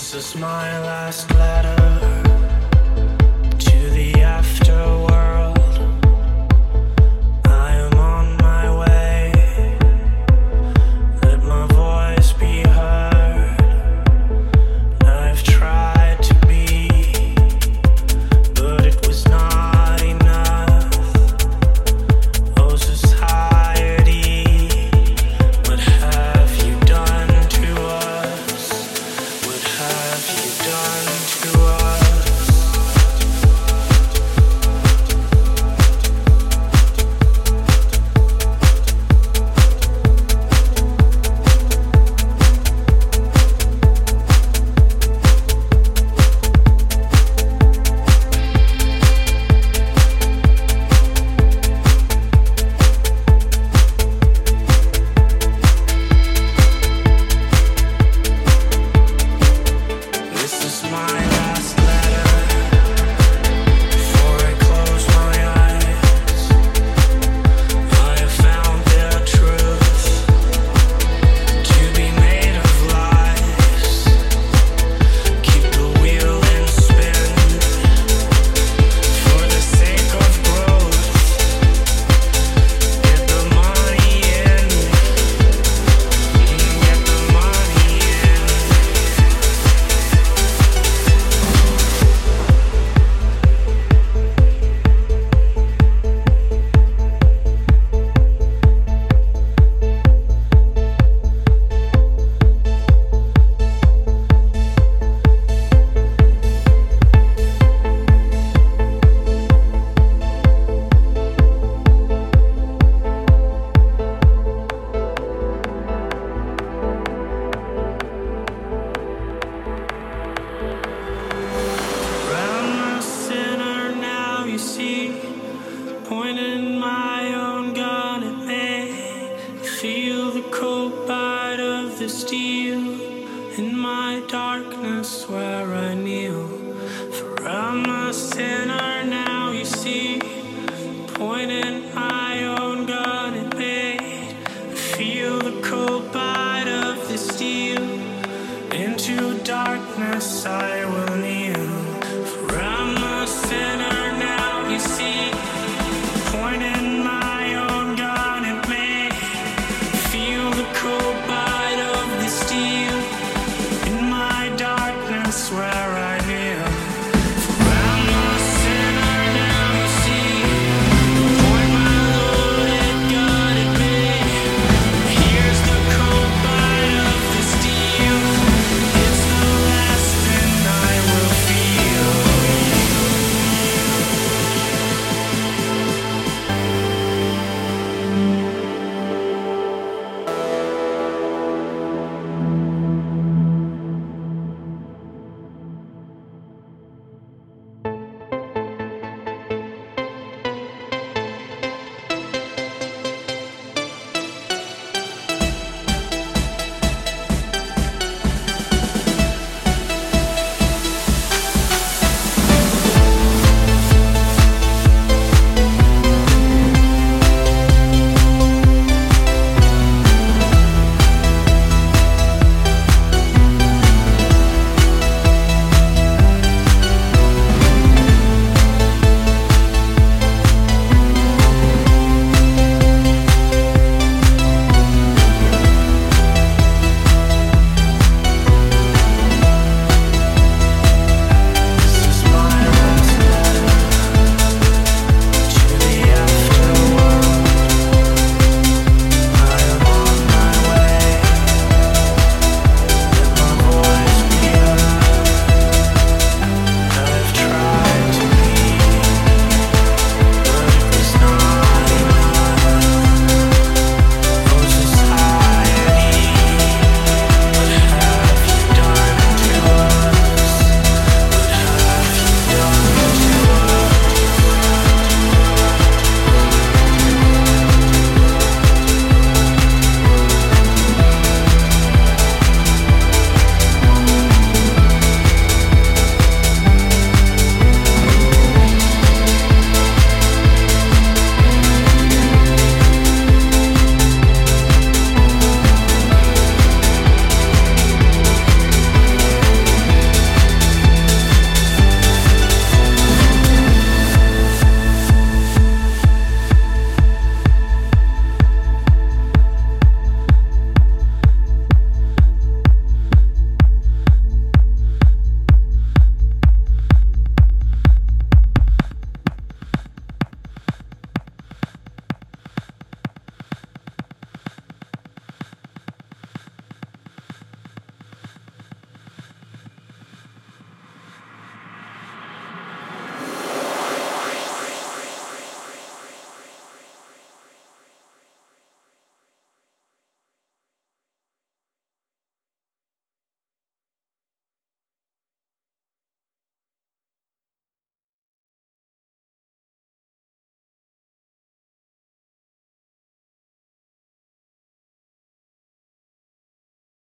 This is my last letter.